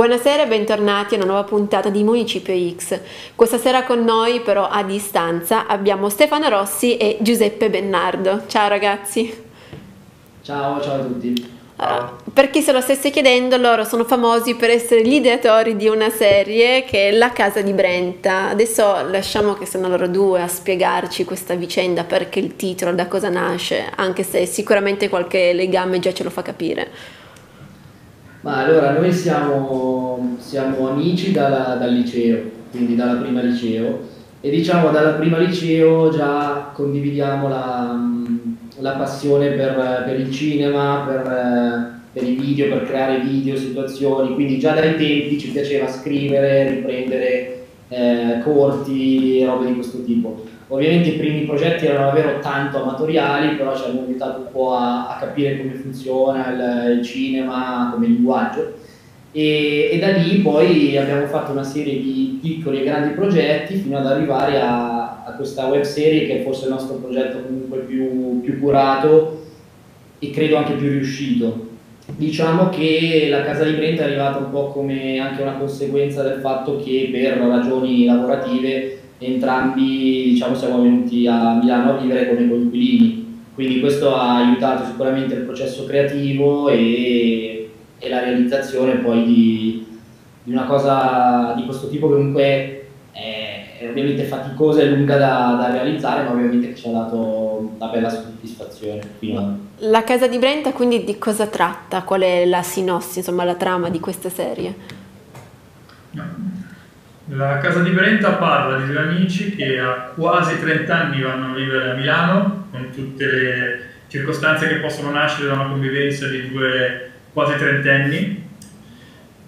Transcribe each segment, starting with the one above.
Buonasera e bentornati a una nuova puntata di Municipio X. Questa sera con noi però a distanza abbiamo Stefano Rossi e Giuseppe Bennardo. Ciao ragazzi. Ciao, ciao a tutti. Allora, per chi se lo stesse chiedendo, loro sono famosi per essere gli ideatori di una serie che è La Casa di Brenta. Adesso lasciamo che siano loro due a spiegarci questa vicenda, perché il titolo, da cosa nasce, anche se sicuramente qualche legame già ce lo fa capire. Ma allora, noi siamo, siamo amici dalla, dal liceo, quindi dalla prima liceo, e diciamo dalla prima liceo già condividiamo la, la passione per, per, il cinema, per, per, i video, per creare video, situazioni, quindi già dai tempi ci piaceva scrivere, riprendere eh, corti, robe di questo tipo. Ovviamente i primi progetti erano davvero tanto amatoriali, però ci hanno aiutato un po' a, a capire come funziona il, il, cinema come linguaggio. E, e, da lì poi abbiamo fatto una serie di piccoli e grandi progetti fino ad arrivare a, a questa web serie che è forse il nostro progetto comunque più, più curato e credo anche più riuscito. Diciamo che la Casa di Brenta è arrivata un po' come anche una conseguenza del fatto che per ragioni lavorative entrambi diciamo, siamo venuti a Milano a vivere come coinquilini, quindi questo ha aiutato sicuramente il processo creativo e, e la realizzazione poi di, di, una cosa di questo tipo che comunque è, è ovviamente faticosa e lunga da, da, realizzare, ma ovviamente ci ha dato una bella soddisfazione. Fino la casa di Brenta quindi di cosa tratta? Qual è la sinossi, insomma la trama di questa serie? La casa di Brenta parla di due amici che a quasi 30 anni vanno a vivere a Milano, con tutte le circostanze che possono nascere da una convivenza di due quasi trentenni,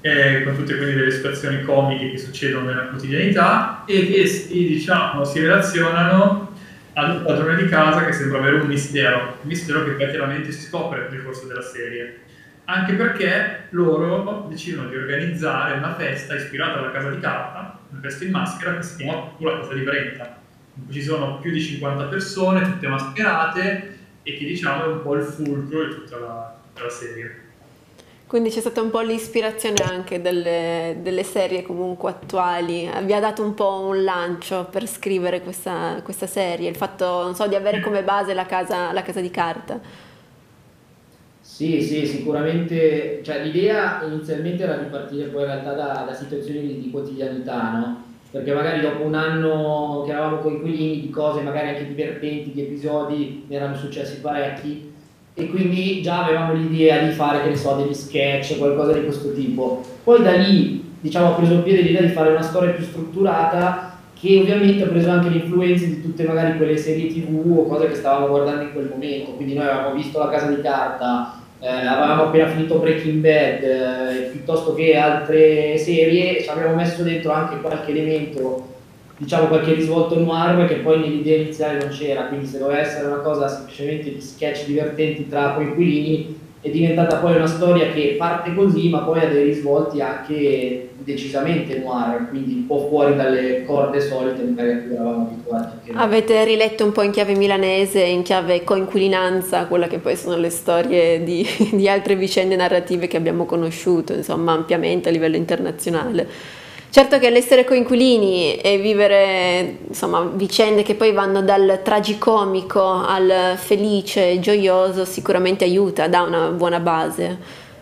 e con tutte quindi delle situazioni comiche che succedono nella quotidianità e che diciamo, si relazionano ad un padrone di casa che sembra avere un mistero, un mistero che poi chiaramente si scopre nel corso della serie. Anche perché loro decidono di organizzare una festa ispirata alla casa di carta, una festa in maschera che si chiama casa di Brenta, in cui ci sono più di 50 persone, tutte mascherate e che diciamo è un po' il fulcro di tutta la, tutta la serie. Quindi c'è stata un po' l'ispirazione anche delle, delle, serie comunque attuali, vi ha dato un po' un lancio per scrivere questa, questa serie, il fatto so, di avere come base la casa, la casa di carta. Sì, sì, sicuramente, cioè, l'idea inizialmente era di partire poi in realtà da, da situazioni di, di, quotidianità, no? Perché magari dopo un anno che eravamo coinquilini di cose magari anche divertenti, di episodi, ne erano successi parecchi e quindi già avevamo l'idea di fare, che ne so, degli sketch, qualcosa di questo tipo. Poi da lì, diciamo, ha preso piede l'idea di fare una storia più strutturata che ovviamente ha preso anche le influenze di tutte magari quelle serie tv o cose che stavamo guardando in quel momento. Quindi noi avevamo visto La Casa di Carta, eh, avevamo appena finito Breaking Bad eh, piuttosto che altre serie ci abbiamo messo dentro anche qualche elemento diciamo qualche risvolto noir che poi nell'idea iniziale non c'era quindi se doveva essere una cosa semplicemente di sketch divertenti tra coinquilini è diventata poi una storia che parte così ma poi ha dei risvolti anche decisamente noir, quindi un po' fuori dalle corde solite magari a cui eravamo abituati. Avete riletto un po' in chiave milanese, in chiave coinquilinanza, quella che poi sono le storie di, di altre vicende narrative che abbiamo conosciuto, insomma, ampiamente a livello internazionale. Certo che l'essere coinquilini e vivere insomma, vicende che poi vanno dal tragicomico al felice, gioioso, sicuramente aiuta, dà una buona base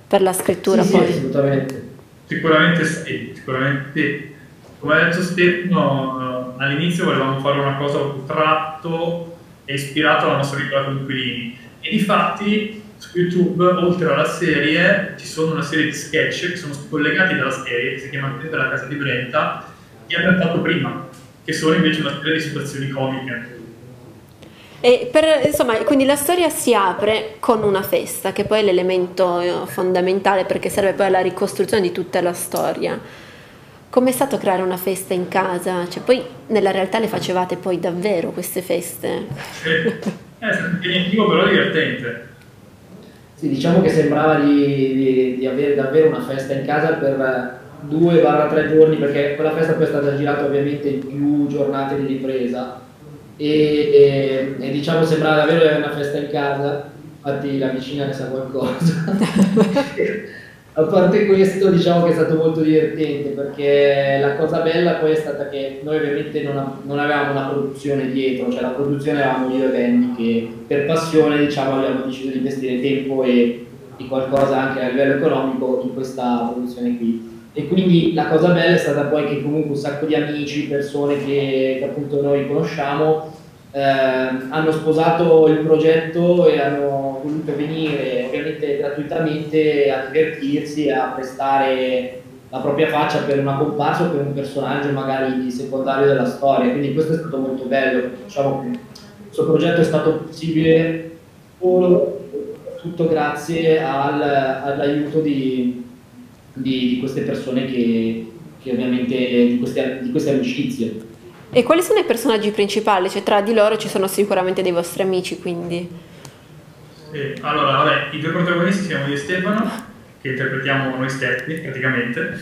per la scrittura. Sì, poi. Sì, assolutamente. Sicuramente sì, sicuramente sì. Come ha detto Stefano, all'inizio volevamo fare una cosa un tratto e ispirato alla nostra vita coinquilini e di fatti su YouTube, oltre alla serie, ci sono una serie di sketch che sono collegati dalla serie, che si chiama Brenta la casa di Brenta, che ha trattato prima, che sono invece una serie di situazioni comiche. E per, insomma, quindi la storia si apre con una festa, che poi è l'elemento eh, fondamentale perché serve poi alla ricostruzione di tutta la storia. Com'è stato creare una festa in casa? Cioè, poi nella realtà le facevate poi davvero queste feste? Sì. È stato impegnativo però divertente. Sì, diciamo che sembrava di, di, di avere davvero una festa in casa per due o tre giorni, perché quella festa poi è stata girata ovviamente in più giornate di ripresa e, e, e diciamo sembrava davvero avere una festa in casa, infatti la vicina ne sa qualcosa. a parte questo diciamo che è stato molto divertente perché la cosa bella poi è stata che noi ovviamente non, non avevamo una produzione dietro, cioè la produzione eravamo io e Benny che per passione diciamo abbiamo deciso di investire tempo e, e qualcosa anche a livello economico in questa produzione qui. E quindi la cosa bella è stata poi che comunque un sacco di amici, persone che, che appunto noi conosciamo, eh, hanno sposato il progetto e hanno voluto venire ovviamente gratuitamente a divertirsi, a prestare la propria faccia per una comparsa o per un personaggio magari secondario della storia. Quindi questo è stato molto bello. Diciamo che questo progetto è stato possibile solo tutto grazie al, all'aiuto di, di, di, queste persone che, che ovviamente di queste, di queste amicizie. E quali sono i personaggi principali? Cioè, tra di loro ci sono sicuramente dei vostri amici, quindi. Sì, allora, vabbè, i due protagonisti siamo io e Stefano, che interpretiamo noi stessi praticamente.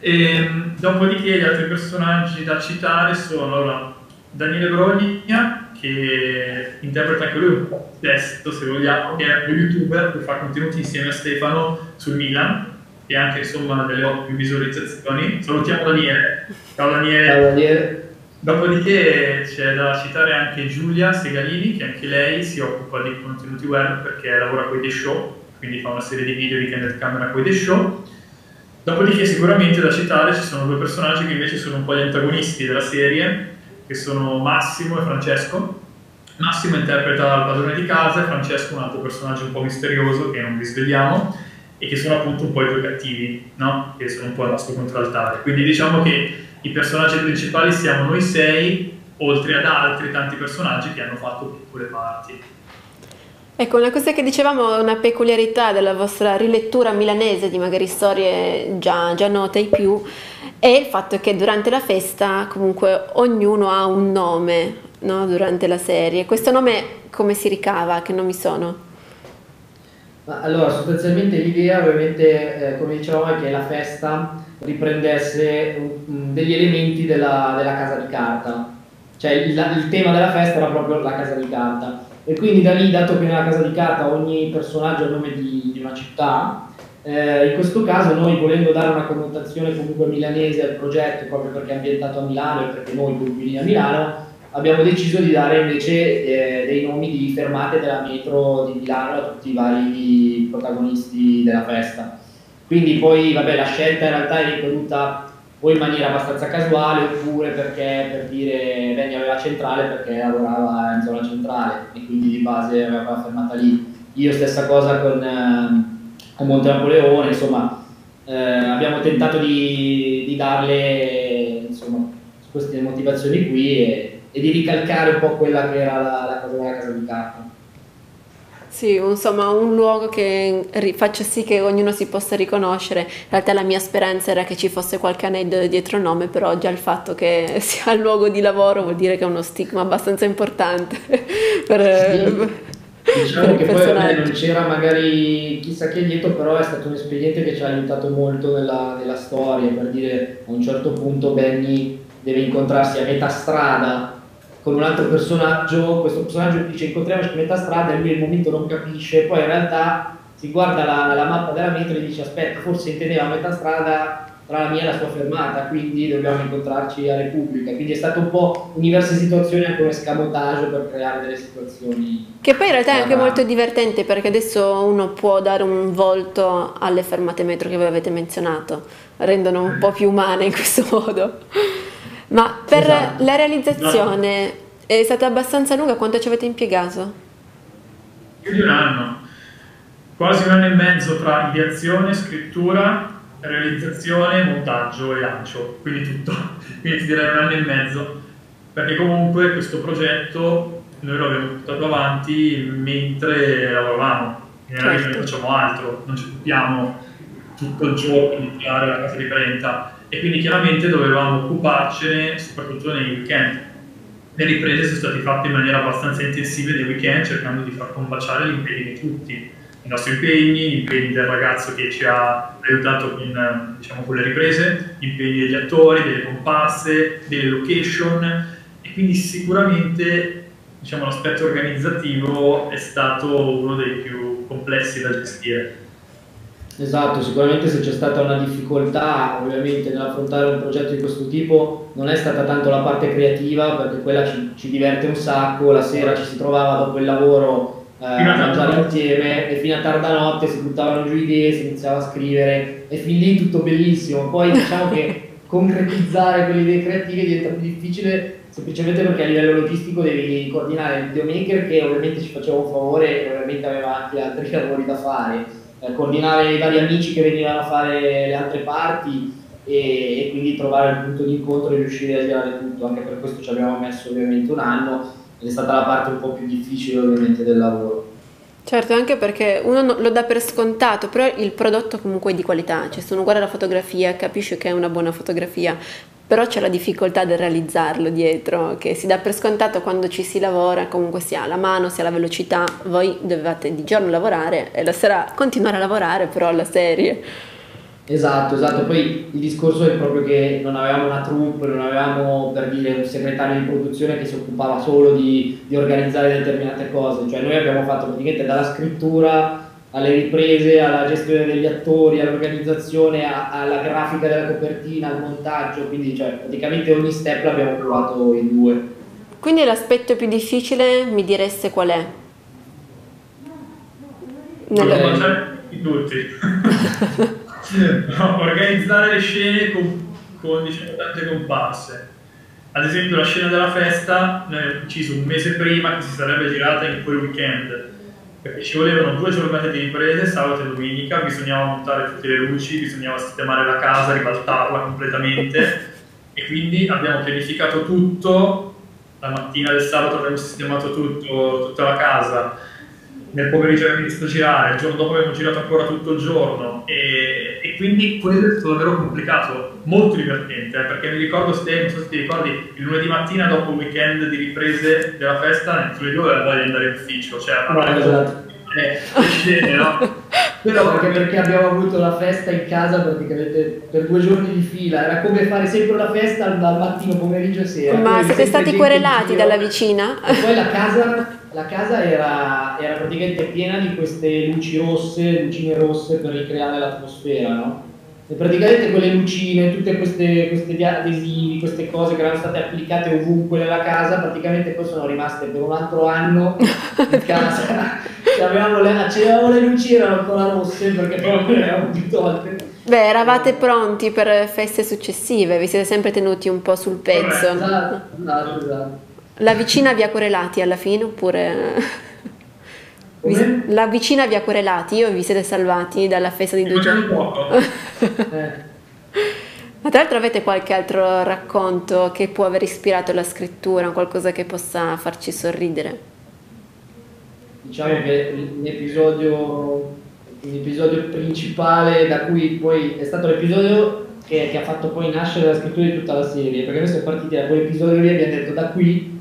E, ehm, dopodiché gli altri personaggi da citare sono allora, Daniele Brogna, che interpreta anche lui un testo, se vogliamo, che è un youtuber che fa contenuti insieme a Stefano sul Milan e anche insomma delle ottime visualizzazioni. Salutiamo Daniele. Ciao Daniele. Ciao Daniele. Dopodiché c'è da citare anche Giulia Segalini, che anche lei si occupa di contenuti web perché lavora con i The Show, quindi fa una serie di video di candid camera con i The Show. Dopodiché sicuramente da citare ci sono due personaggi che invece sono un po' gli antagonisti della serie, che sono Massimo e Francesco. Massimo interpreta il padrone di casa e Francesco un altro personaggio un po' misterioso che non vi svegliamo e che sono appunto un po' i due cattivi, no? che sono un po' il nostro contraltare. Quindi diciamo che i personaggi principali siamo noi sei, oltre ad altri tanti personaggi che hanno fatto piccole parti. Ecco, una cosa che dicevamo, una peculiarità della vostra rilettura milanese di magari storie già, già note ai più, è il fatto che durante la festa comunque ognuno ha un nome no? durante la serie. Questo nome come si ricava? Che nomi sono? allora, sostanzialmente l'idea ovviamente, eh, come dicevamo, è che la festa riprendesse um, degli elementi della, della, casa di carta. Cioè il, il, tema della festa era proprio la casa di carta. E quindi da lì, dato che nella casa di carta ogni personaggio ha il nome di, di una città, eh, in questo caso noi volendo dare una connotazione comunque milanese al progetto, proprio perché è ambientato a Milano e perché noi convini a Milano, abbiamo deciso di dare invece eh, dei nomi di fermate della metro di Milano a tutti i vari protagonisti della festa. Quindi poi vabbè, la scelta in realtà è ripetuta o in maniera abbastanza casuale oppure perché per dire Benny aveva centrale perché lavorava in zona centrale e quindi di base aveva fermata lì. Io stessa cosa con, eh, con Monte Napoleone, insomma eh, abbiamo tentato di, di darle insomma, queste motivazioni qui e, e, di ricalcare un po' quella che era la, la cosa della casa di carta. Sì, insomma, un luogo che faccia sì che ognuno si possa riconoscere. In realtà la mia speranza era che ci fosse qualche aneddoto dietro il nome, però già il fatto che sia il luogo di lavoro vuol dire che è uno stigma abbastanza importante per, sì. Diciamo che poi non c'era magari chissà che dietro, però è stato un espediente che ci ha aiutato molto nella, nella storia, per dire a un certo punto Benny deve incontrarsi a metà strada con un altro personaggio, questo personaggio dice incontriamoci a metà strada e lui al momento non capisce, poi in realtà si guarda la, la mappa della metro e dice aspetta forse intendeva a metà strada tra la mia e la sua fermata, quindi dobbiamo incontrarci a Repubblica. Quindi è stato un po' diverse situazioni anche un escamotage per creare delle situazioni. Che poi in realtà è anche molto divertente perché adesso uno può dare un volto alle fermate metro che voi avete menzionato, rendono un po' più umane in questo modo. Ma per esatto. la realizzazione no. è stata abbastanza lunga? Quanto ci avete impiegato? Più di un anno, quasi un anno e mezzo tra ideazione, scrittura, realizzazione, montaggio e lancio, quindi tutto. Quindi ti direi un anno e mezzo, perché comunque questo progetto noi lo abbiamo portato avanti mentre lavoravamo, in certo. non facciamo altro, non ci occupiamo tutto il giorno di tirare la casa di Brenta e quindi chiaramente dovevamo occuparcene soprattutto nei weekend. Le riprese sono state fatte in maniera abbastanza intensiva nei weekend cercando di far combaciare gli impegni di tutti, i nostri impegni, gli impegni del ragazzo che ci ha aiutato con, diciamo, con le riprese, gli impegni degli attori, delle comparse, delle location. E quindi sicuramente diciamo, l'aspetto organizzativo è stato uno dei più complessi da gestire Esatto, sicuramente se c'è stata una difficoltà ovviamente nell'affrontare un progetto di questo tipo non è stata tanto la parte creativa perché quella ci, ci diverte un sacco, la sera ci si trovava dopo il lavoro eh, a mangiare insieme e fino a tarda notte si buttavano giù idee, si iniziava a scrivere e fin lì tutto bellissimo, poi diciamo che concretizzare quelle idee creative diventa più difficile semplicemente perché a livello logistico devi coordinare il videomaker che ovviamente ci faceva un favore e ovviamente aveva anche altri lavori da fare eh, coordinare i vari amici che venivano a fare le altre parti e, e, quindi trovare il punto di incontro e riuscire a girare tutto, anche per questo ci abbiamo messo ovviamente un anno ed è stata la parte un po' più difficile ovviamente del lavoro. Certo, anche perché uno lo dà per scontato, però il prodotto comunque è di qualità, cioè se uno guarda la fotografia capisce che è una buona fotografia, però c'è la difficoltà del realizzarlo dietro, che si dà per scontato quando ci si lavora, comunque si ha la mano, si ha la velocità, voi dovevate di giorno lavorare e la sera continuare a lavorare però alla serie. Esatto, esatto, poi il discorso è proprio che non avevamo una troupe, non avevamo per dire un segretario di produzione che si occupava solo di, di organizzare determinate cose, cioè noi abbiamo fatto praticamente dalla scrittura alle riprese, alla gestione degli attori, all'organizzazione, alla grafica della copertina, al montaggio, quindi cioè, praticamente ogni step l'abbiamo provato in due. Quindi l'aspetto più difficile mi direste qual è? Nelle... Tutti. no, organizzare le scene con, con diciamo, tante comparse. Ad esempio la scena della festa, noi abbiamo deciso un mese prima che si sarebbe girata in quel weekend perché ci volevano due giornate di riprese, sabato e domenica, bisognava montare tutte le luci, bisognava sistemare la casa, ribaltarla completamente. E quindi abbiamo pianificato tutto, la mattina del sabato abbiamo sistemato tutto, tutta la casa, nel pomeriggio abbiamo iniziato a girare, il giorno dopo abbiamo girato ancora tutto il giorno. E, e quindi quello è stato davvero complicato, molto divertente, eh, perché mi ricordo Ste, non so se ti ricordi, il lunedì mattina dopo il weekend di riprese della festa, nel lunedì aveva voglia di andare in ufficio, cioè no, esatto. eh, scene, no? Però anche perché abbiamo avuto la festa in casa praticamente per due giorni di fila, era come fare sempre la festa dal mattino, pomeriggio e sera. Ma siete stati querelati dalla vicina? E poi la casa la casa era, era, praticamente piena di queste luci rosse, lucine rosse per ricreare l'atmosfera, no? E praticamente quelle lucine, tutte queste, questi adesivi, queste cose che erano state applicate ovunque nella casa, praticamente poi sono rimaste per un altro anno in casa. avevamo le, accendevamo le luci erano ancora rosse perché poi le avevamo più tolte. Beh, eravate pronti per feste successive, vi siete sempre tenuti un po' sul pezzo. Esatto, esatto, esatto. La vicina vi ha querelati alla fine oppure... Come? La vicina vi ha querelati o vi siete salvati dalla festa di due giorni? eh. Ma tra l'altro avete qualche altro racconto che può aver ispirato la scrittura, qualcosa che possa farci sorridere? Diciamo che l'episodio, l'episodio principale da cui poi è stato l'episodio che, che, ha fatto poi nascere la scrittura di tutta la serie, perché noi siamo partiti da quell'episodio lì e abbiamo detto da qui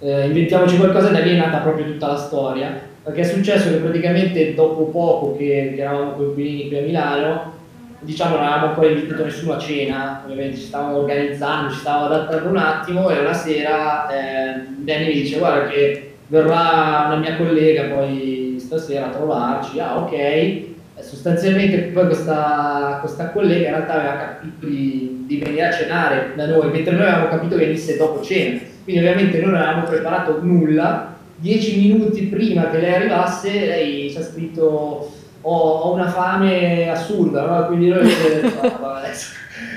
eh, inventiamoci qualcosa e da lì è nata proprio tutta la storia, perché è successo che praticamente dopo poco che, eravamo coinquilini qui a Milano, diciamo non avevamo ancora invitato nessuno a cena, ovviamente ci stavamo organizzando, ci stavamo adattando un attimo e una sera eh, Danny mi dice guarda che verrà una mia collega poi stasera a trovarci, ah ok, sostanzialmente poi questa, questa, collega in realtà aveva capito di, di, venire a cenare da noi, mentre noi avevamo capito che venisse dopo cena. Quindi ovviamente noi non avevamo preparato nulla. Dieci minuti prima che lei arrivasse, lei ci ha scritto ho, ho una fame assurda, no? quindi noi ah, adesso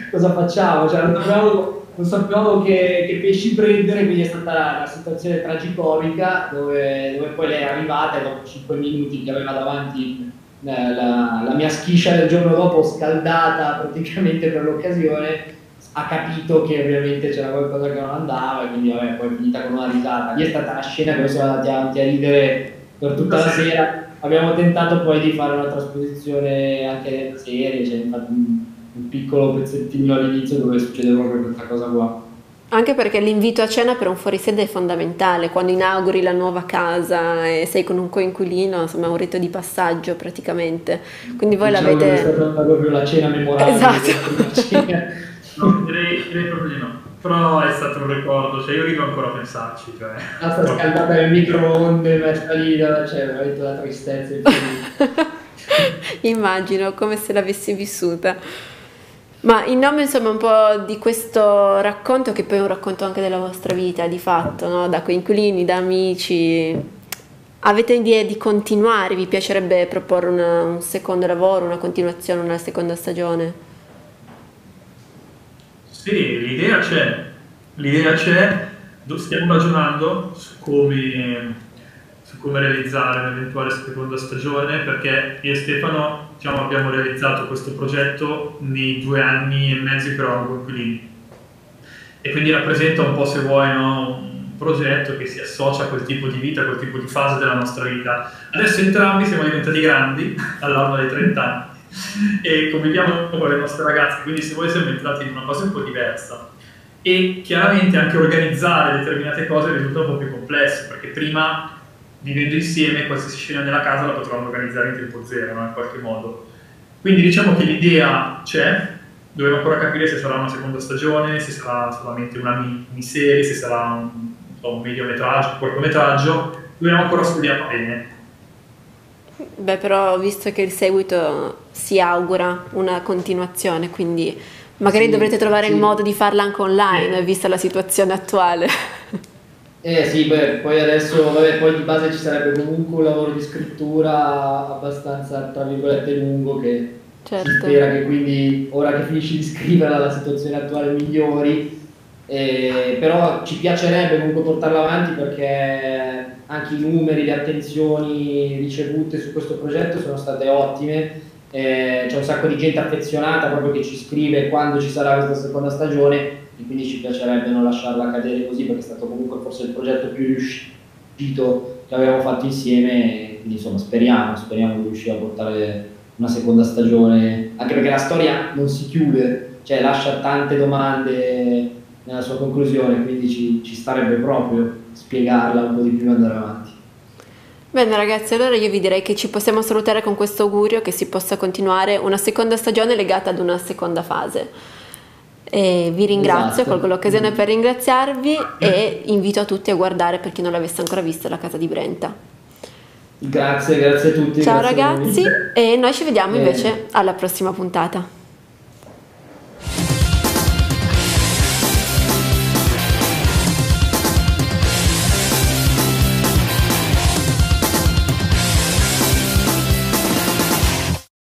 cosa facciamo? Cioè, non sapevamo, non sapevamo che, che, pesci prendere, quindi è stata una situazione tragicomica dove, dove poi lei è arrivata e dopo cinque minuti che aveva davanti eh, la, la, mia schiscia del giorno dopo scaldata praticamente per l'occasione ha capito che ovviamente c'era qualcosa che non andava e quindi vabbè poi è finita con una risata lì è stata la scena che siamo andati avanti a ridere per tutta la sera abbiamo tentato poi di fare una trasposizione anche serie c'è cioè un, un piccolo pezzettino all'inizio dove succede proprio questa cosa qua anche perché l'invito a cena per un fuorisede è fondamentale, quando inauguri la nuova casa e sei con un coinquilino, insomma è un rito di passaggio praticamente. Quindi voi diciamo l'avete... È stata proprio la cena memorabile. Esatto. No, direi, direi, proprio di no. Però è stato un ricordo, cioè io rido ancora a pensarci. Cioè. Ah, sta scaldata nel microonde, messa lì, cioè veramente la tristezza. Immagino come se l'avessi vissuta. Ma in nome insomma un po' di questo racconto, che poi è un racconto anche della vostra vita di fatto, no? da coinquilini, da amici, avete idea di continuare? Vi piacerebbe proporre una, un secondo lavoro, una continuazione, una seconda stagione? Sì, l'idea c'è, l'idea c'è, stiamo ragionando su come, su come realizzare un'eventuale seconda stagione perché io e Stefano diciamo, abbiamo realizzato questo progetto nei due anni e mezzo che eravamo coinquilini e quindi rappresenta un po' se vuoi no, un progetto che si associa a quel tipo di vita, a quel tipo di fase della nostra vita. Adesso entrambi siamo diventati grandi all'anno dei 30 anni e conviviamo con le nostre ragazze, quindi se voi siamo entrati in una cosa un po' diversa. E chiaramente anche organizzare determinate cose risulta un po' più complesso, perché prima vivendo insieme qualsiasi scena nella casa la potevamo organizzare in tempo zero, no? in qualche modo. Quindi diciamo che l'idea c'è, dobbiamo ancora capire se sarà una seconda stagione, se sarà solamente una miniserie, se sarà un, un mediometraggio, un cortometraggio, dobbiamo ancora studiare bene. Beh, però visto che il seguito si augura una continuazione, quindi magari sì, dovrete trovare sì. il modo di farla anche online, eh. vista la situazione attuale. Eh sì, beh, poi adesso, vabbè, poi di base ci sarebbe comunque un lavoro di scrittura abbastanza, tra virgolette, lungo che certo. si spera che quindi, ora che finisci di scriverla, la situazione attuale migliori. Eh, però ci piacerebbe comunque portarla avanti perché anche i numeri, le attenzioni ricevute su questo progetto sono state ottime. Eh, c'è un sacco di gente affezionata proprio che ci scrive quando ci sarà questa seconda stagione e quindi ci piacerebbe non lasciarla cadere così perché è stato comunque forse il progetto più riuscito che abbiamo fatto insieme quindi insomma speriamo, speriamo di riuscire a portare una seconda stagione anche perché la storia non si chiude cioè lascia tante domande nella sua conclusione quindi ci, ci starebbe proprio spiegarla un po' di più e andare avanti. Bene ragazzi, allora io vi direi che ci possiamo salutare con questo augurio che si possa continuare una seconda stagione legata ad una seconda fase. E vi ringrazio, esatto. colgo l'occasione per ringraziarvi e invito a tutti a guardare per chi non l'avesse ancora vista la casa di Brenta. Grazie, grazie a tutti. Ciao ragazzi e noi ci vediamo invece alla prossima puntata.